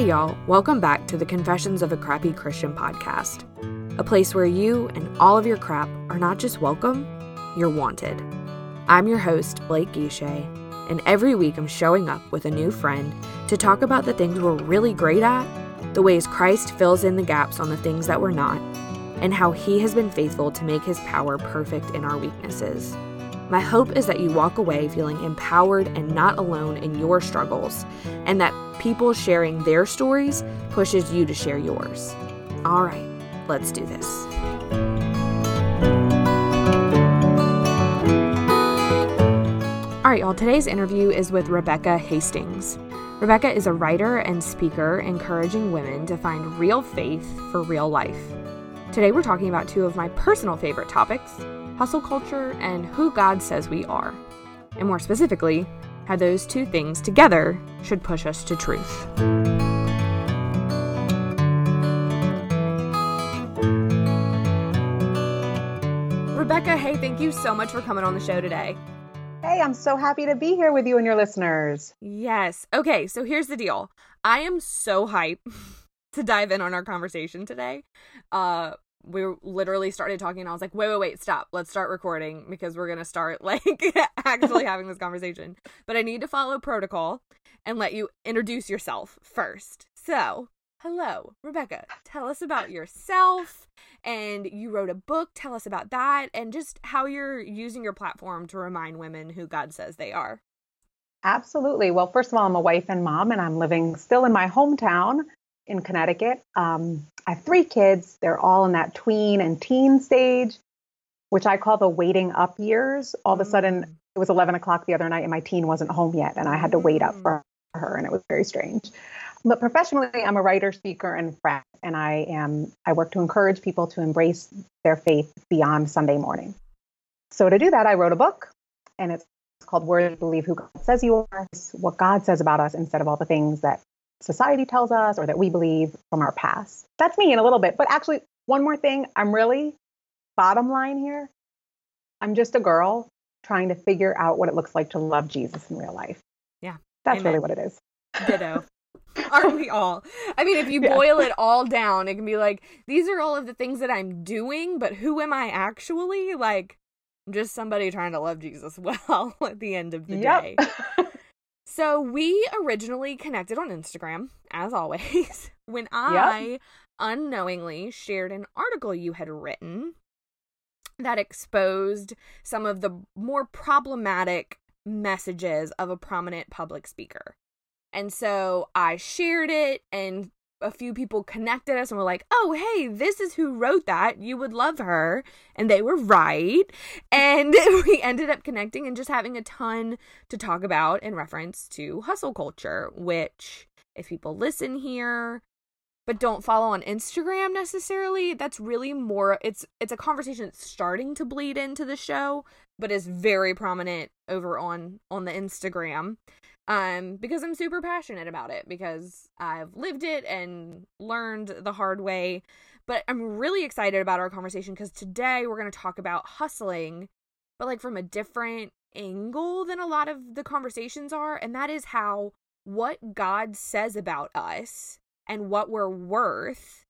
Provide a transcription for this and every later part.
Hey, y'all, welcome back to the Confessions of a Crappy Christian podcast, a place where you and all of your crap are not just welcome, you're wanted. I'm your host, Blake Guichet, and every week I'm showing up with a new friend to talk about the things we're really great at, the ways Christ fills in the gaps on the things that we're not, and how he has been faithful to make his power perfect in our weaknesses. My hope is that you walk away feeling empowered and not alone in your struggles, and that people sharing their stories pushes you to share yours. All right, let's do this. All right, y'all, today's interview is with Rebecca Hastings. Rebecca is a writer and speaker encouraging women to find real faith for real life. Today, we're talking about two of my personal favorite topics hustle culture and who God says we are. And more specifically, how those two things together should push us to truth. Rebecca, hey, thank you so much for coming on the show today. Hey, I'm so happy to be here with you and your listeners. Yes. Okay, so here's the deal. I am so hyped to dive in on our conversation today. Uh we literally started talking and I was like, wait, wait, wait, stop. Let's start recording because we're going to start like actually having this conversation. But I need to follow protocol and let you introduce yourself first. So, hello, Rebecca. Tell us about yourself. And you wrote a book. Tell us about that and just how you're using your platform to remind women who God says they are. Absolutely. Well, first of all, I'm a wife and mom, and I'm living still in my hometown in Connecticut. Um, I have three kids. They're all in that tween and teen stage, which I call the waiting up years. All of a sudden, mm. it was 11 o'clock the other night, and my teen wasn't home yet, and I had to wait up mm. for her, and it was very strange. But professionally, I'm a writer, speaker, and friend, and I am I work to encourage people to embrace their faith beyond Sunday morning. So to do that, I wrote a book, and it's called Worthy Believe Who God Says You Are. What God says about us instead of all the things that society tells us or that we believe from our past. That's me in a little bit. But actually, one more thing I'm really, bottom line here, I'm just a girl trying to figure out what it looks like to love Jesus in real life. Yeah. That's Amen. really what it is. Ditto. Aren't we all? I mean, if you yeah. boil it all down, it can be like, these are all of the things that I'm doing, but who am I actually? Like, I'm just somebody trying to love Jesus well at the end of the yep. day. So we originally connected on Instagram, as always, when I yep. unknowingly shared an article you had written that exposed some of the more problematic messages of a prominent public speaker. And so I shared it and a few people connected us and were like, oh, hey, this is who wrote that. You would love her. And they were right. And we ended up connecting and just having a ton to talk about in reference to hustle culture, which, if people listen here, but don't follow on Instagram necessarily, that's really more it's it's a conversation that's starting to bleed into the show, but is very prominent over on on the Instagram um, because I'm super passionate about it because I've lived it and learned the hard way. But I'm really excited about our conversation because today we're going to talk about hustling, but like from a different angle than a lot of the conversations are. And that is how what God says about us and what we're worth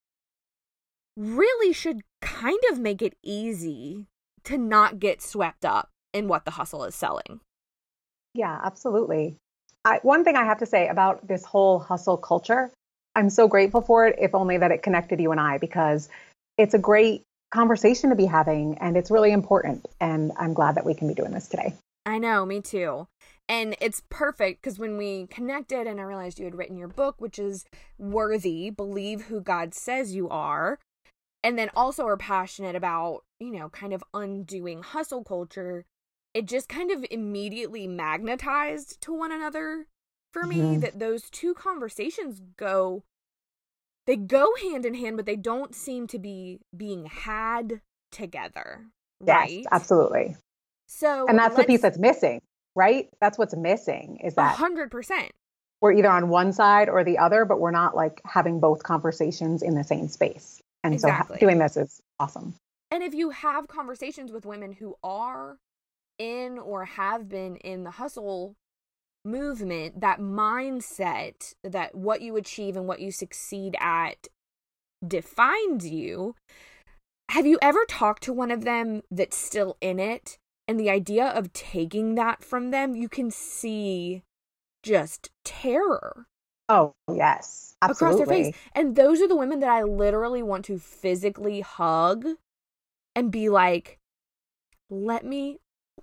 really should kind of make it easy to not get swept up in what the hustle is selling. Yeah, absolutely. I, one thing I have to say about this whole hustle culture, I'm so grateful for it, if only that it connected you and I, because it's a great conversation to be having and it's really important. And I'm glad that we can be doing this today. I know, me too. And it's perfect because when we connected and I realized you had written your book, which is Worthy, Believe Who God Says You Are, and then also are passionate about, you know, kind of undoing hustle culture, it just kind of immediately magnetized to one another for me mm-hmm. that those two conversations go they go hand in hand but they don't seem to be being had together right? yes absolutely. So and that's the piece that's missing right that's what's missing is that 100% we're either on one side or the other but we're not like having both conversations in the same space and exactly. so doing this is awesome and if you have conversations with women who are in or have been in the hustle movement, that mindset that what you achieve and what you succeed at defines you. Have you ever talked to one of them that's still in it? And the idea of taking that from them, you can see just terror. Oh, yes. Absolutely. Across their face. And those are the women that I literally want to physically hug and be like, let me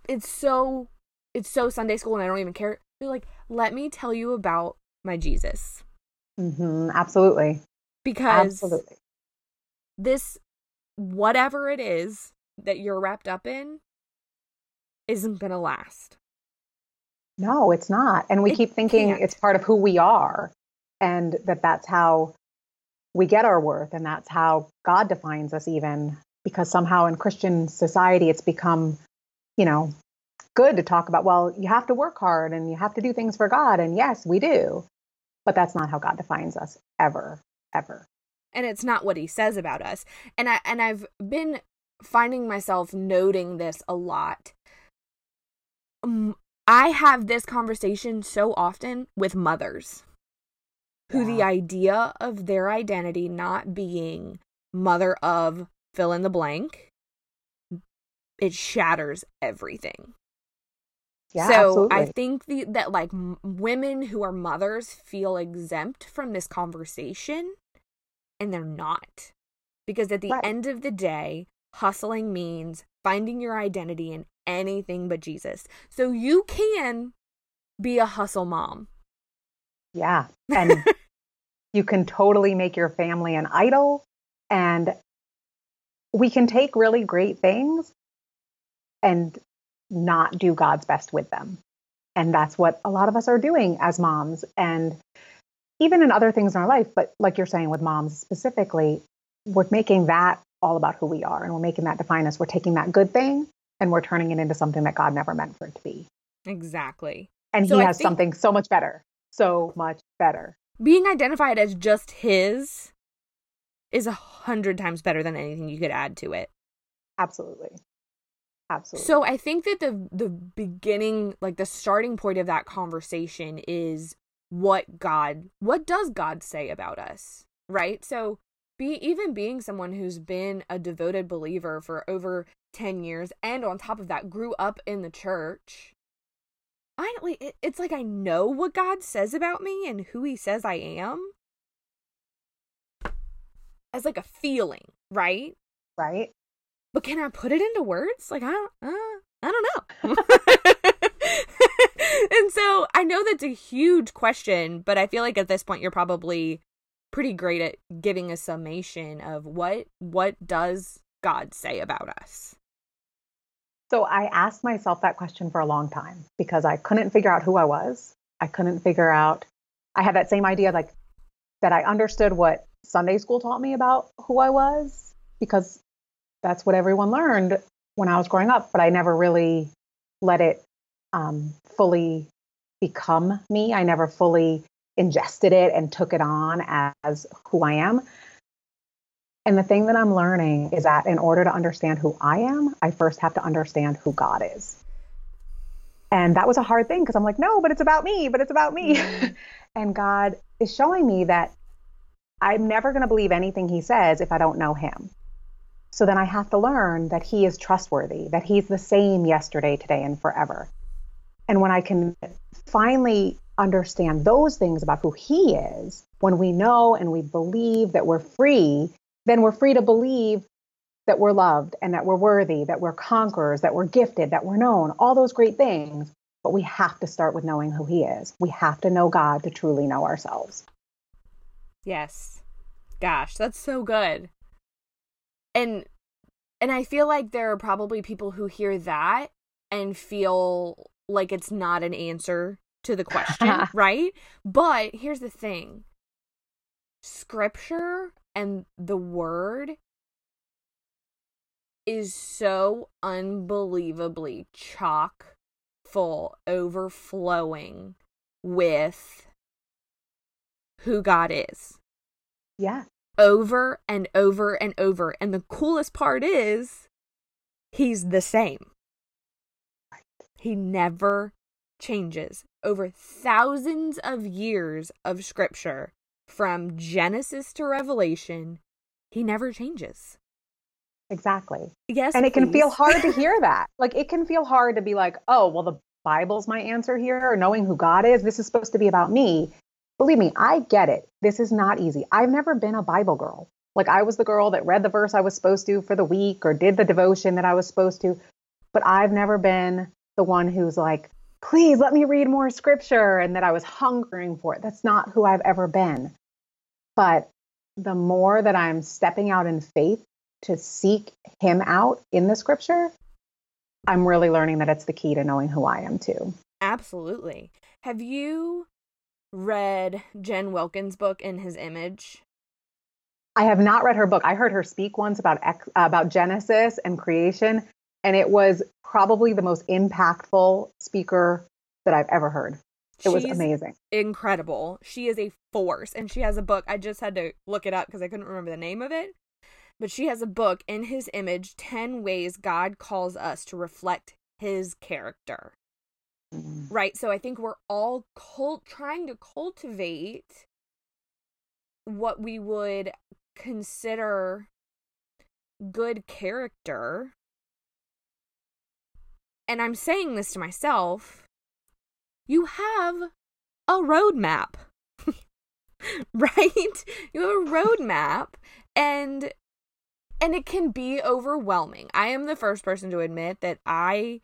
it's so it's so Sunday school and I don't even care. Be like, let me tell you about my Jesus. Mm-hmm. Absolutely. Because Absolutely. this whatever it is that you're wrapped up in isn't gonna last. No, it's not. And we It keep thinking can't. it's part of who we are and that that's how we get our worth and that's how God defines us even because somehow in Christian society it's become, you know, good to talk about well, you have to work hard and you have to do things for God and yes, we do. But that's not how God defines us ever, ever. and it's not what he says about us and i and i've been finding myself noting this a lot Mm, i have this conversation so often with mothers who the idea of their identity not being mother of fill in the blank it shatters everything Yeah, so absolutely. I think the, that like m- women who are mothers feel exempt from this conversation, and they're not, because at the Right. end of the day, hustling means finding your identity in anything but Jesus. So you can be a hustle mom. Yeah. And you can totally make your family an idol. And we can take really great things and not do God's best with them. And that's what a lot of us are doing as moms. And even in other things in our life, but like you're saying with moms specifically, we're making that all about who we are and we're making that define us. We're taking that good thing and we're turning it into something that God never meant for it to be. Exactly. And So He I has something so much better, so much better. Being identified as just his is a hundred times better than anything you could add to it. Absolutely. Absolutely. So I think that the the beginning, like the starting point of that conversation is what God, what does God say about us, right? So be even being someone who's been a devoted believer for over 10 years and on top of that grew up in the church. I don't it, it's like I know what God says about me and who he says I am as like a feeling, right? right? but can I put it into words? Like I don't, uh, I don't know. and so I know that's a huge question, but I feel like at this point you're probably pretty great at giving a summation of what what does God say about us. So I asked myself that question for a long time because I couldn't figure out who I was. I couldn't figure out I had that same idea like that I understood what Sunday school taught me about who I was because that's what everyone learned when I was growing up, but I never really let it um, fully become me. I never fully ingested it and took it on as who I am. And the thing that I'm learning is that in order to understand who I am, I first have to understand who God is. And that was a hard thing because I'm like, no, but it's about me, but it's about me. Mhm. and God is showing me that I'm never going to believe anything He says if I don't know Him. So then I have to learn that He is trustworthy, that He's the same yesterday, today, and forever. And when I can finally understand those things about who He is, when we know and we believe that we're free, then we're free to believe that we're loved and that we're worthy, that we're conquerors, that we're gifted, that we're known, all those great things. But we have to start with knowing who He is. We have to know God to truly know ourselves. Yes. Gosh, that's so good. And and I feel like there are probably people who hear that and feel like it's not an answer to the question, right? But here's the thing. Scripture and the word is so unbelievably chock full, overflowing with who God is Yeah. over and over and over. And the coolest part is he's the same. Right. He never changes over thousands of years of scripture from Genesis to Revelation. He never changes. Exactly. Yes. And it can feel hard to hear that. Like it can feel hard to be like, oh, well, the Bible's my answer here, or knowing who God is. This is supposed to be about me. Believe me, I get it. This is not easy. I've never been a Bible girl. Like I was the girl that read the verse I was supposed to for the week or did the devotion that I was supposed to. But I've never been the one who's like, please let me read more scripture and that I was hungering for it. That's not who I've ever been. But the more that I'm stepping out in faith to seek him out in the scripture, I'm really learning that it's the key to knowing who I am too. Absolutely. Have you read Jen Wilkins' book in his image? I have not read her book. I heard her speak once about ex- uh, about Genesis and creation, and it was probably the most impactful speaker that I've ever heard. It was amazing. incredible. She is a force, and she has a book. I just had to look it up because I couldn't remember the name of it. But she has a book in his image 10 ways God calls us to reflect his character. Mm. Right? So I think we're all cult- trying to cultivate what we would consider good character. And I'm saying this to myself. You have a roadmap. right? You have a roadmap and and it can be overwhelming. I am the first person to admit that I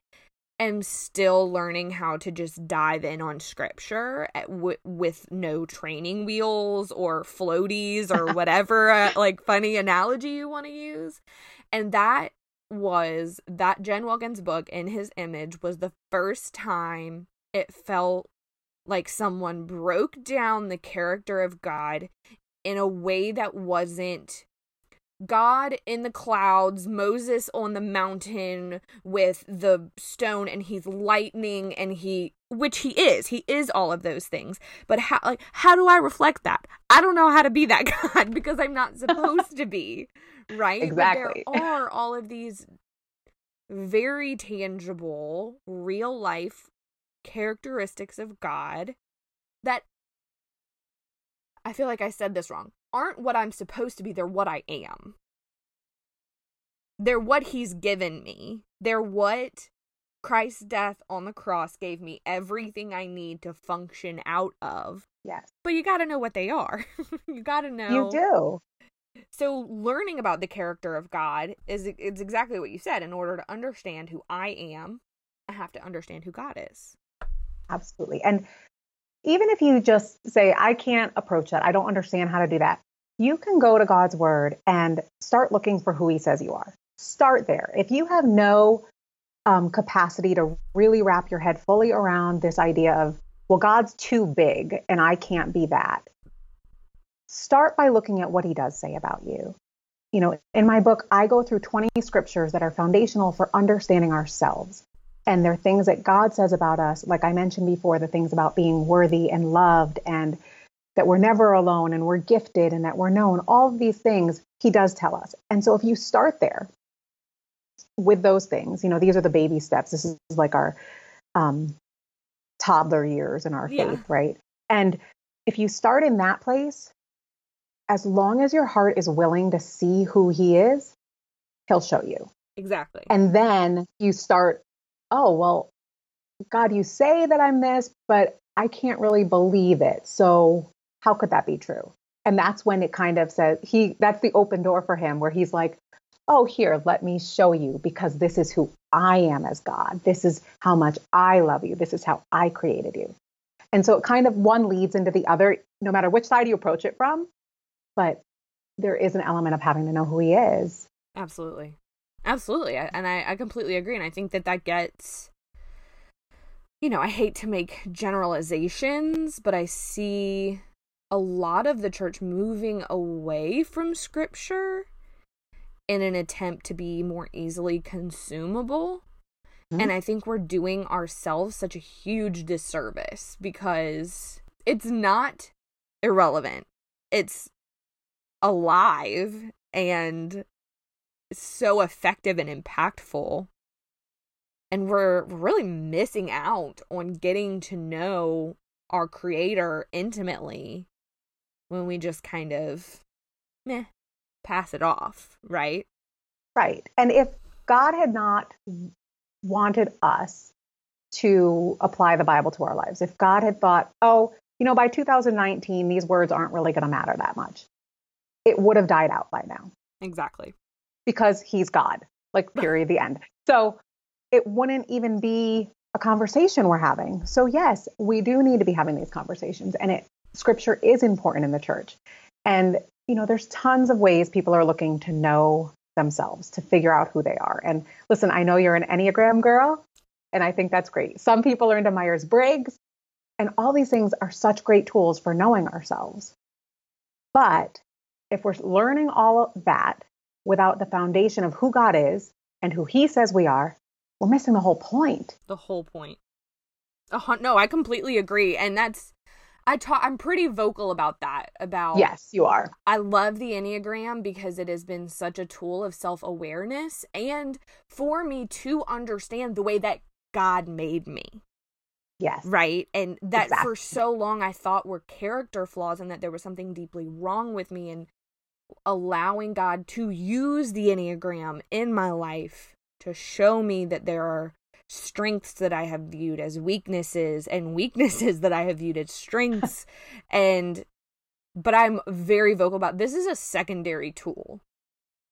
am still learning how to just dive in on scripture at, w- with no training wheels or floaties or whatever uh, like funny analogy you want to use. And that was that Jen Wilkins book in his image was the first time it felt like someone broke down the character of God in a way that wasn't God in the clouds, Moses on the mountain with the stone, and he's lightning, and he, which he is, he is all of those things. But how, like, how do I reflect that? I don't know how to be that God because I'm not supposed to be, right? Exactly. But there are all of these very tangible, real life characteristics of God that I feel like I said this wrong aren't what I'm supposed to be, they're what I am. They're what he's given me. They're what Christ's death on the cross gave me everything I need to function out of. Yes. But you got to know what they are. you got to know. You do. So learning about the character of God is it's exactly what you said. In order to understand who I am, I have to understand who God is. Absolutely. And even if you just say, I can't approach that, I don't understand how to do that, you can go to God's word and start looking for who he says you are. Start there. If you have no um, capacity to really wrap your head fully around this idea of, well, God's too big and I can't be that, start by looking at what he does say about you. You know, in my book, I go through 20 scriptures that are foundational for understanding ourselves. And they're things that God says about us, like I mentioned before, the things about being worthy and loved and that we're never alone and we're gifted and that we're known. All of these things he does tell us. And so if you start there with those things, you know, these are the baby steps. This is like our um, toddler years in our Yeah. faith, right? And if you start in that place, as long as your heart is willing to see who he is, he'll show you. Exactly. And then you start, oh, well, God, you say that I'm this, but I can't really believe it. So how could that be true? And that's when it kind of says he that's the open door for him where he's like, oh, here, let me show you because this is who I am as God. This is how much I love you. This is how I created you. And so it kind of one leads into the other, no matter which side you approach it from. But there is an element of having to know who he is. Absolutely. Absolutely. And I, I completely agree. And I think that that gets, you know, I hate to make generalizations, but I see a lot of the church moving away from scripture in an attempt to be more easily consumable. Mhm. And I think we're doing ourselves such a huge disservice because it's not irrelevant. It's alive and so effective and impactful. And we're really missing out on getting to know our creator intimately when we just kind of meh pass it off, right? Right. And if God had not wanted us to apply the Bible to our lives, if God had thought, oh, you know, by 2019, these words aren't really going to matter that much, it would have died out by now. Exactly. Because he's God, like, period, the end. So it wouldn't even be a conversation we're having. So, yes, we do need to be having these conversations, and it scripture is important in the church. And, you know, there's tons of ways people are looking to know themselves, to figure out who they are. And listen, I know you're an Enneagram girl, and I think that's great. Some people are into Myers Briggs, and all these things are such great tools for knowing ourselves. But if we're learning all of that without the foundation of who God is and who He says we are, we're missing the whole point. The whole point. Uh, no, I completely agree. And that's I talk I'm pretty vocal about that about Yes, you are. I love the Enneagram because it has been such a tool of self-awareness and for me to understand the way that God made me. Yes. Right? And that exactly. for so long I thought were character flaws and that there was something deeply wrong with me and allowing God to use the Enneagram in my life to show me that there are strengths that I have viewed as weaknesses and weaknesses that I have viewed as strengths and but I'm very vocal about this is a secondary tool.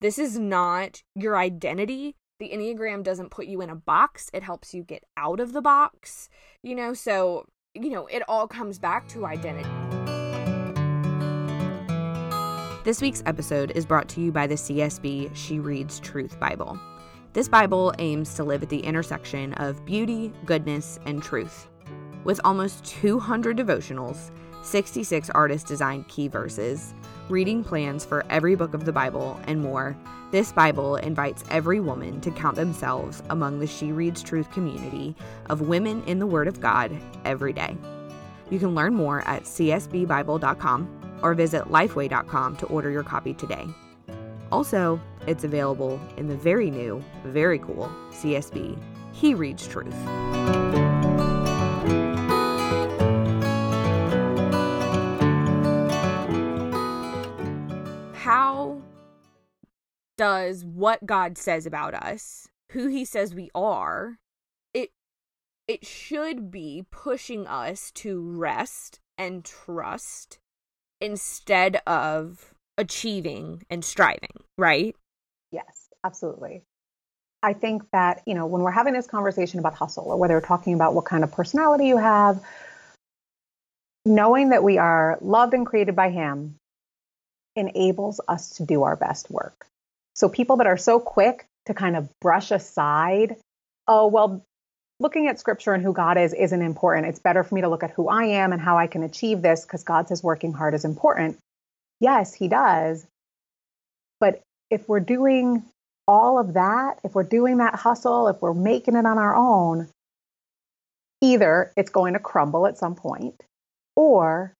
This is not your identity. The Enneagram doesn't put you in a box. It helps you get out of the box. You know, so you know, it all comes back to identity. This week's episode is brought to you by the CSB She Reads Truth Bible. This Bible aims to live at the intersection of beauty, goodness, and truth. With almost 200 devotionals, 66 artist designed key verses, reading plans for every book of the Bible, and more, this Bible invites every woman to count themselves among the She Reads Truth community of women in the Word of God every day. You can learn more at csbbible.com or visit lifeway.com to order your copy today. Also, it's available in the very new, very cool CSB He Reads Truth. How does what God says about us, who he says we are, it it should be pushing us to rest and trust instead of achieving and striving, right? Yes, absolutely. I think that, you know, when we're having this conversation about hustle or whether we're talking about what kind of personality you have, knowing that we are loved and created by Him enables us to do our best work. So people that are so quick to kind of brush aside, oh, well, looking at scripture and who God is isn't important. It's better for me to look at who I am and how I can achieve this because God says working hard is important. Yes, He does. But if we're doing all of that, if we're doing that hustle, if we're making it on our own, either it's going to crumble at some point or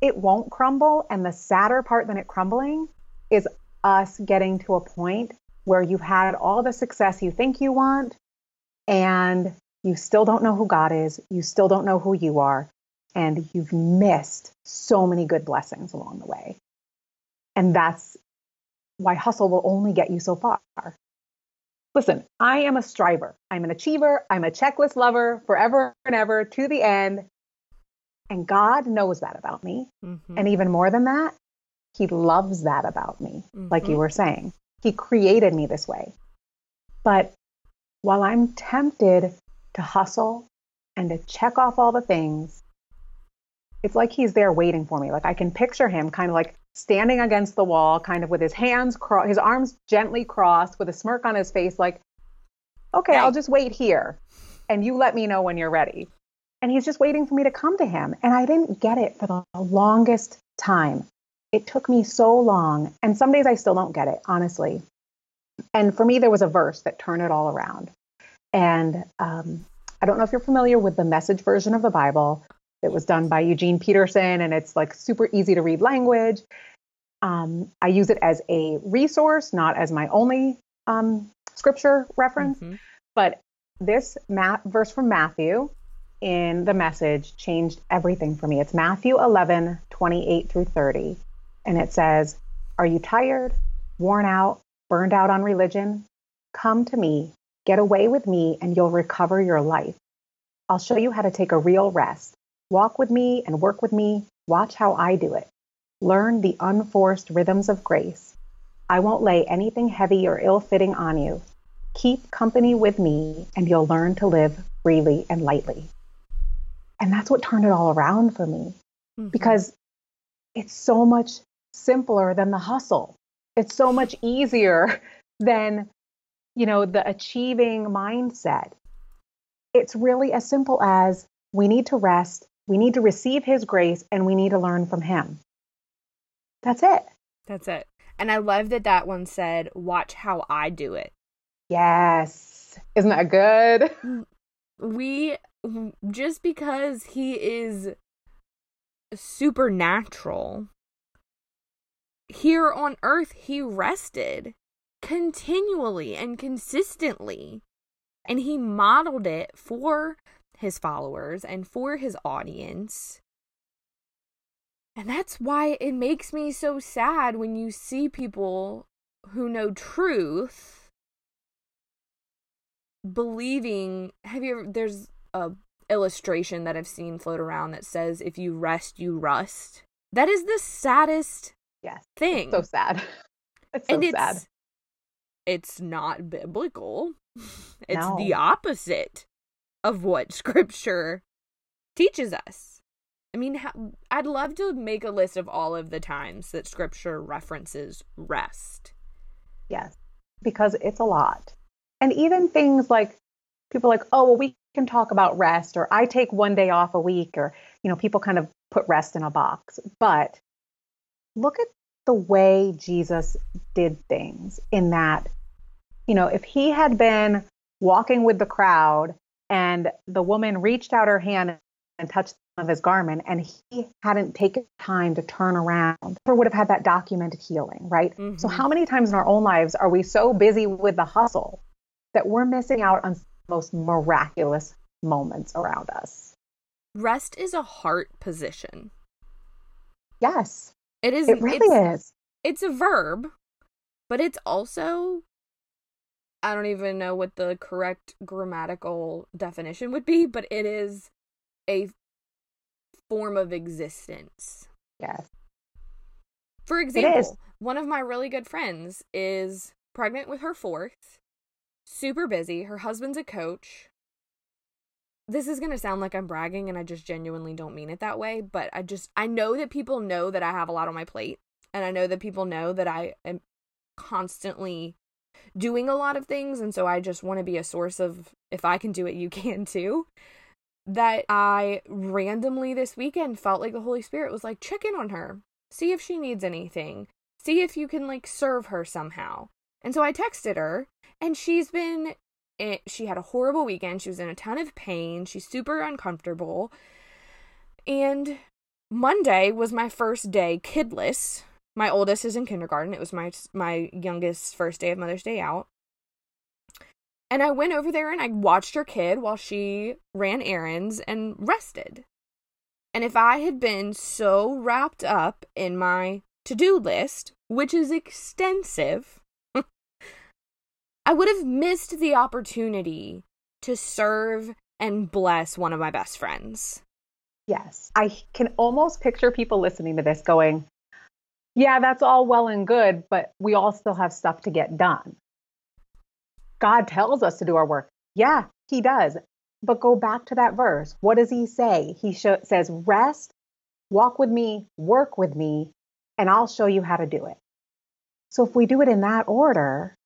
it won't crumble. And the sadder part than it crumbling is us getting to a point where you've had all the success you think you want and you still don't know who God is, you still don't know who you are, and you've missed so many good blessings along the way. And that's why hustle will only get you so far. Listen, I am a striver. I'm an achiever. I'm a checklist lover forever and ever to the end. And God knows that about me. Mm-hmm. And even more than that, He loves that about me, mm-hmm. like you mm-hmm. were saying. He created me this way. But while I'm tempted to hustle and to check off all the things, it's like He's there waiting for me. Like I can picture Him kind of like standing against the wall, kind of with his hands, his arms gently crossed, with a smirk on his face, like, okay, I'll just wait here and you let me know when you're ready. And he's just waiting for me to come to him. And I didn't get it for the longest time. It took me so long. And some days I still don't get it, honestly. And for me, there was a verse that turned it all around. And um, I don't know if you're familiar with the message version of the Bible, it was done by Eugene Peterson, and it's like super easy to read language. Um, I use it as a resource, not as my only um, scripture reference. Mm-hmm. But this ma- verse from Matthew in the message changed everything for me. It's Matthew 11, 28 through 30. And it says, Are you tired, worn out, burned out on religion? Come to me, get away with me, and you'll recover your life. I'll show you how to take a real rest. Walk with me and work with me. Watch how I do it. Learn the unforced rhythms of grace. I won't lay anything heavy or ill fitting on you. Keep company with me, and you'll learn to live freely and lightly. And that's what turned it all around for me mm-hmm. because it's so much simpler than the hustle. It's so much easier than, you know, the achieving mindset. It's really as simple as we need to rest, we need to receive his grace, and we need to learn from him. That's it. That's it. And I love that that one said, watch how I do it. Yes. Isn't that good? We just because he is supernatural here on earth he rested continually and consistently and he modeled it for his followers and for his audience and that's why it makes me so sad when you see people who know truth believing have you ever there's a illustration that I've seen float around that says if you rest you rust. That is the saddest yes, thing. so sad. It's so and it's, sad. It's not biblical. It's no. the opposite of what scripture teaches us. I mean, I'd love to make a list of all of the times that scripture references rest. Yes, because it's a lot. And even things like people like, oh, well, we can talk about rest or I take one day off a week or, you know, people kind of put rest in a box. But look at the way Jesus did things in that, you know, if he had been walking with the crowd and the woman reached out her hand and touched of his garment and he hadn't taken time to turn around or would have had that documented healing right mm-hmm. so how many times in our own lives are we so busy with the hustle that we're missing out on most miraculous moments around us. Rest is a heart position. Yes. It is. It really it's, is. It's a verb, but it's also. I don't even know what the correct grammatical definition would be, but it is a form of existence. Yes. For example, one of my really good friends is pregnant with her fourth super busy. Her husband's a coach. This is going to sound like I'm bragging and I just genuinely don't mean it that way, but I just I know that people know that I have a lot on my plate and I know that people know that I am constantly doing a lot of things and so I just want to be a source of if I can do it you can too. That I randomly this weekend felt like the Holy Spirit was like check in on her. See if she needs anything. See if you can like serve her somehow. And so I texted her and she's been it, she had a horrible weekend. She was in a ton of pain. She's super uncomfortable. And Monday was my first day kidless. My oldest is in kindergarten. It was my my youngest first day of Mother's Day out. And I went over there and I watched her kid while she ran errands and rested. And if I had been so wrapped up in my to-do list, which is extensive, I would have missed the opportunity to serve and bless one of my best friends. Yes. I can almost picture people listening to this going, yeah, that's all well and good, but we all still have stuff to get done. God tells us to do our work. Yeah, he does. But go back to that verse. What does he say? He sh- says, rest, walk with me, work with me, and I'll show you how to do it. So if we do it in that order,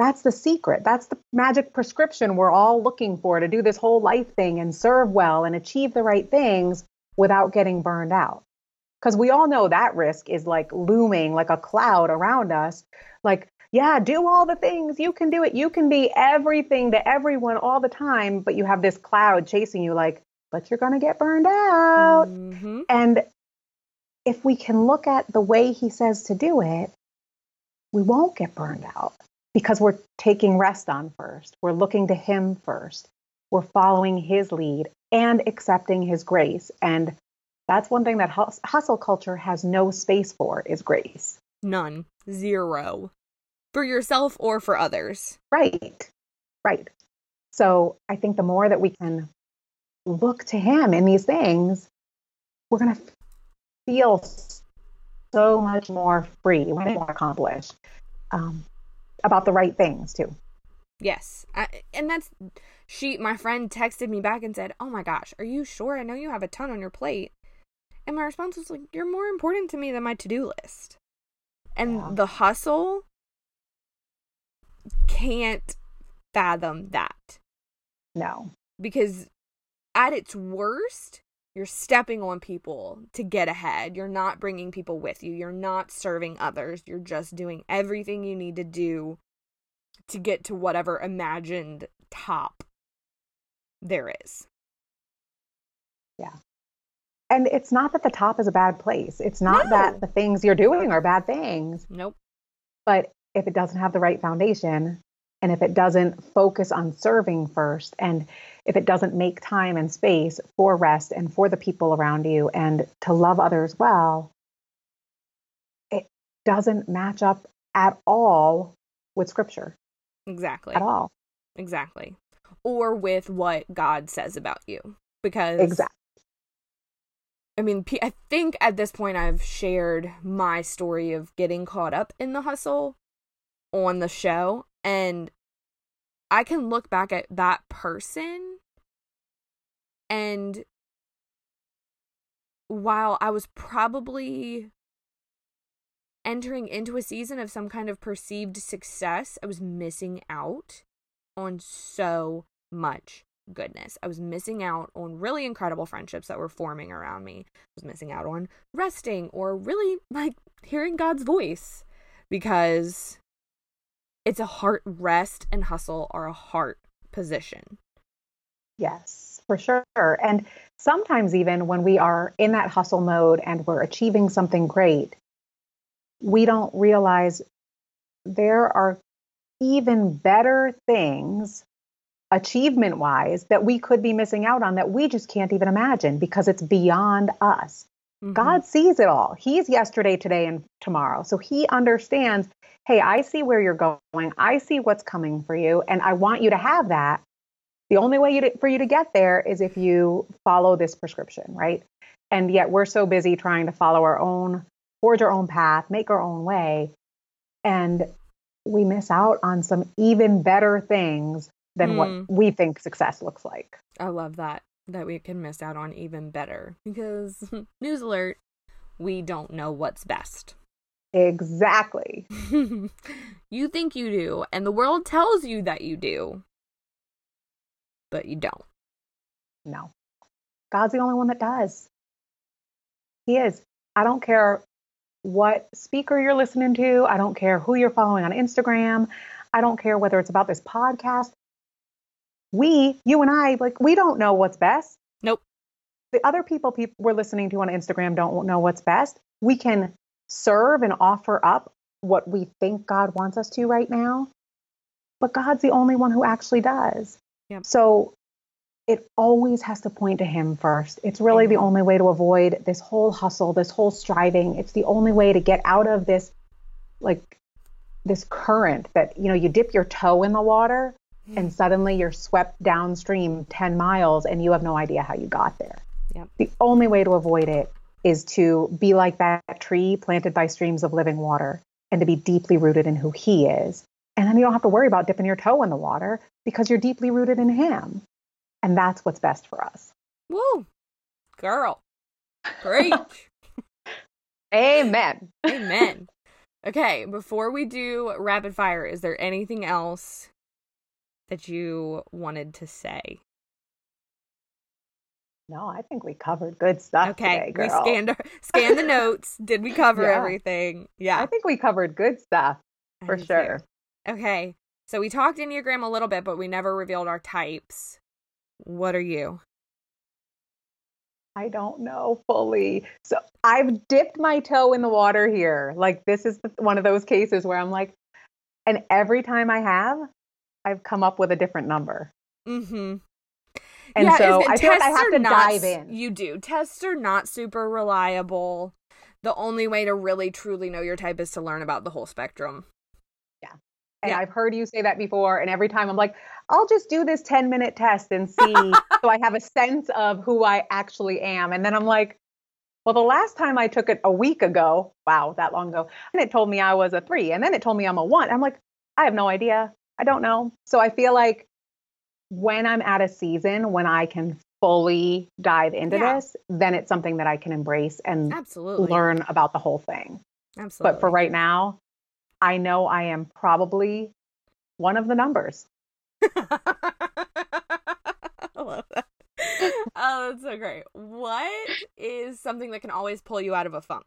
that's the secret. That's the magic prescription we're all looking for to do this whole life thing and serve well and achieve the right things without getting burned out. Because we all know that risk is like looming like a cloud around us. Like, yeah, do all the things. You can do it. You can be everything to everyone all the time, but you have this cloud chasing you, like, but you're going to get burned out. Mm-hmm. And if we can look at the way he says to do it, we won't get burned out because we're taking rest on first. We're looking to Him first. We're following His lead and accepting His grace. And that's one thing that hustle culture has no space for is grace. None. Zero. For yourself or for others. Right. Right. So I think the more that we can look to Him in these things, we're going to feel so much more free, way more accomplished um, about the right things too. Yes, I, and that's she. My friend texted me back and said, "Oh my gosh, are you sure? I know you have a ton on your plate." And my response was like, "You're more important to me than my to-do list." And yeah. the hustle can't fathom that. No. Because at its worst, you're stepping on people to get ahead. You're not bringing people with you. You're not serving others. You're just doing everything you need to do to get to whatever imagined top there is. Yeah. And it's not that the top is a bad place. It's not no. that the things you're doing are bad things. Nope. But if it doesn't have the right foundation, and if it doesn't focus on serving first, and if it doesn't make time and space for rest and for the people around you and to love others well, it doesn't match up at all with scripture. Exactly. At all. Exactly. Or with what God says about you. Because Exactly. I mean, I think at this point I've shared my story of getting caught up in the hustle on the show and I can look back at that person and while I was probably entering into a season of some kind of perceived success, I was missing out on so much goodness. I was missing out on really incredible friendships that were forming around me. I was missing out on resting or really like hearing God's voice because it's a heart rest and hustle are a heart position. Yes, for sure. And sometimes, even when we are in that hustle mode and we're achieving something great, we don't realize there are even better things achievement wise that we could be missing out on that we just can't even imagine because it's beyond us. Mm-hmm. God sees it all. He's yesterday, today, and tomorrow. So he understands hey, I see where you're going. I see what's coming for you. And I want you to have that. The only way you to, for you to get there is if you follow this prescription, right? And yet we're so busy trying to follow our own, forge our own path, make our own way. And we miss out on some even better things than mm. what hmm. we think success looks like. I love that that we can miss out on even better because news alert, we don't know what's best. Exactly. you think you do, and the world tells you that you do, but you don't. No. God's the only one that does. He is. I don't care what speaker you're listening to, I don't care who you're following on Instagram, I don't care whether it's about this podcast. We, you and I, like, we don't know what's best. Nope. The other people, people we're listening to on Instagram don't know what's best. We can serve and offer up what we think God wants us to right now. But God's the only one who actually does. Yep. So it always has to point to Him first. It's really the only way to avoid this whole hustle, this whole striving. It's the only way to get out of this, like, this current that, you know, you dip your toe in the water. And suddenly you're swept downstream 10 miles and you have no idea how you got there. Yep. The only way to avoid it is to be like that tree planted by streams of living water and to be deeply rooted in who he is. And then you don't have to worry about dipping your toe in the water because you're deeply rooted in him. And that's what's best for us. Woo! Girl. Great. Amen. Amen. Okay, before we do rapid fire, is there anything else that you wanted to say? No, I think we covered good stuff. Okay, today, we scanned scanned the notes. Did we cover yeah. everything? Yeah, I think we covered good stuff for sure. Too. Okay, so we talked enneagram a little bit, but we never revealed our types. What are you? I don't know fully. So I've dipped my toe in the water here. Like this is one of those cases where I'm like, And every time I have, I've come up with a different number. Mm-hmm. And yeah, so I feel like I have to not dive in. You do. Tests are not super reliable. The only way to really truly know your type is to learn about the whole spectrum. Yeah. And Yeah. I've heard you say that before. And every time I'm like, I'll just do this 10 minute test and see. so I have a sense of who I actually am. And then I'm like, well, the last time I took it a week ago, wow, that long ago, and it told me I was a three. And then it told me I'm a one. I'm like, I have no idea. I don't know. So I feel like when I'm at a season when I can fully dive into Yeah. this, then it's something that I can embrace and Absolutely. learn about the whole thing. Absolutely. But for right now, I know I am probably one of the numbers. I love that. Oh, that's so great. What is something that can always pull you out of a funk?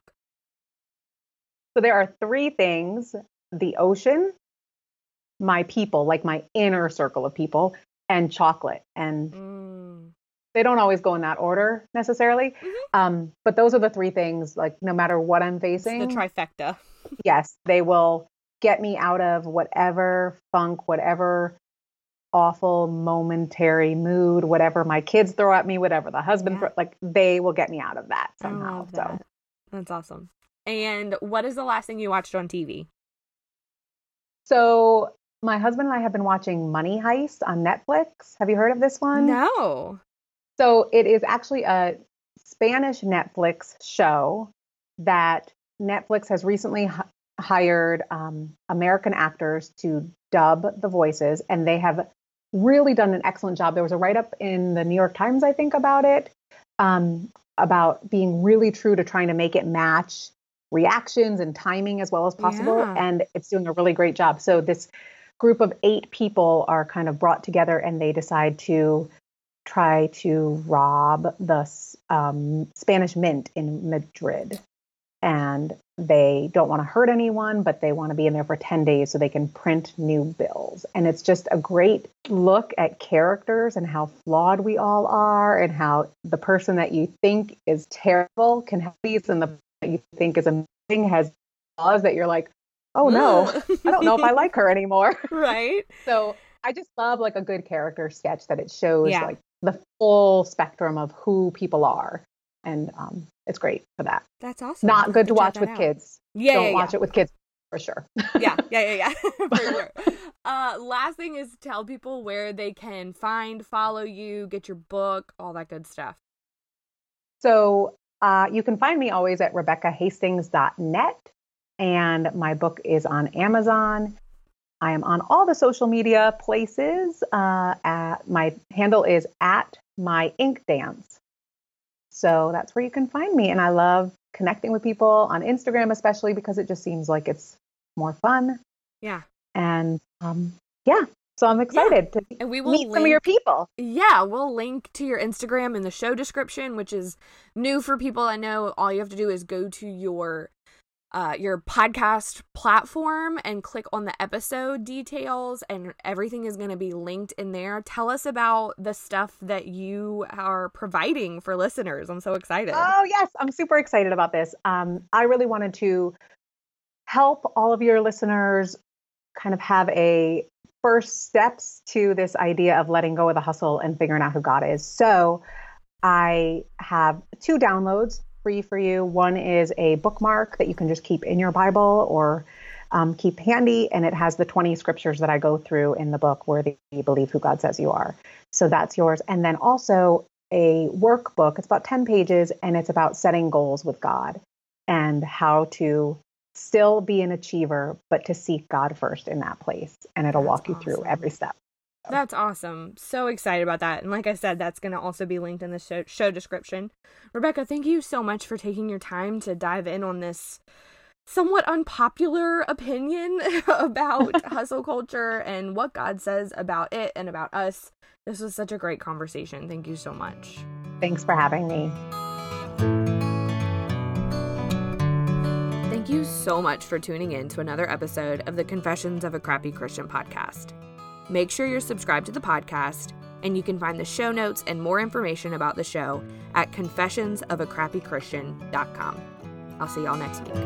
So there are three things the ocean, my people, like my inner circle of people, and chocolate. And Mm. they don't always go in that order necessarily. Mhm. Um, but those are the three things, like no matter what I'm It's facing, the trifecta. yes, they will get me out of whatever funk, whatever awful momentary mood, whatever my kids throw at me, whatever the husband Yeah. throw, like they will get me out of that somehow. love So. That's awesome. And what is the last thing you watched on TV? So my husband and I have been watching Money Heist on Netflix. Have you heard of this one? No. So it is actually a Spanish Netflix show that Netflix has recently h- hired um, American actors to dub the voices, and they have really done an excellent job. There was a write up in the New York Times, I think, about it, um, about being really true to trying to make it match reactions and timing as well as possible. Yeah. And it's doing a really great job. So this group of eight people are kind of brought together and they decide to try to rob the um, Spanish mint in Madrid. And they don't want to hurt anyone, but they want to be in there for 10 days so they can print new bills. And it's just a great look at characters and how flawed we all are, and how the person that you think is terrible can have these, and the that you think is amazing has flaws that you're like, oh no, I don't know if I like her anymore. right? So I just love like a good character sketch that it shows Yeah. like the full spectrum of who people are. And um, it's great for that. That's awesome. Not good to watch with out. kids. Yeah, Don't yeah, watch yeah. it with kids for sure. yeah, yeah, yeah, yeah. For sure. Uh, last thing is tell people where they can find, follow you, get your book, all that good stuff. So uh, you can find me always at RebeccaHastings.net. And my book is on Amazon. I am on all the social media places. Uh, at, my handle is at my ink dance. So that's where you can find me. And I love connecting with people on Instagram, especially because it just seems like it's more fun. Yeah. And um, yeah, so I'm excited to And we will meet some of your people. Yeah, we'll link to your Instagram in the show description, which is new for people. I know all you have to do is go to your uh, your podcast platform and click on the episode details, and everything is going to be linked in there. Tell us about the stuff that you are providing for listeners. I'm so excited. Oh, yes. I'm super excited about this. Um, I really wanted to help all of your listeners kind of have a first steps to this idea of letting go of the hustle and figuring out who God is. So I have two downloads free for you. One is a bookmark that you can just keep in your Bible or um, keep handy, and it has the 20 scriptures that I go through in the book, Worthy You Believe Who God Says You Are. So that's yours. And then also a workbook. It's about 10 pages, and it's about setting goals with God and how to still be an achiever, but to seek God first in that place. And it'll That's walk you through every step. That's awesome. So excited about that. And like I said, that's going to also be linked in the show, show description. Rebecca, thank you so much for taking your time to dive in on this somewhat unpopular opinion about hustle culture and what God says about it and about us. This was such a great conversation. Thank you so much. Thanks for having me. Thank you so much for tuning in to another episode of the Confessions of a Crappy Christian podcast. Make sure you're subscribed to the podcast, and you can find the show notes and more information about the show at confessionsofacrappychristian.com. I'll see y'all next week.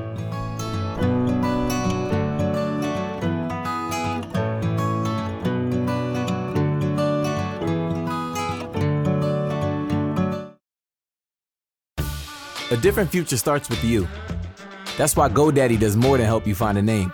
A different future starts with you. That's why GoDaddy does more than help you find a name.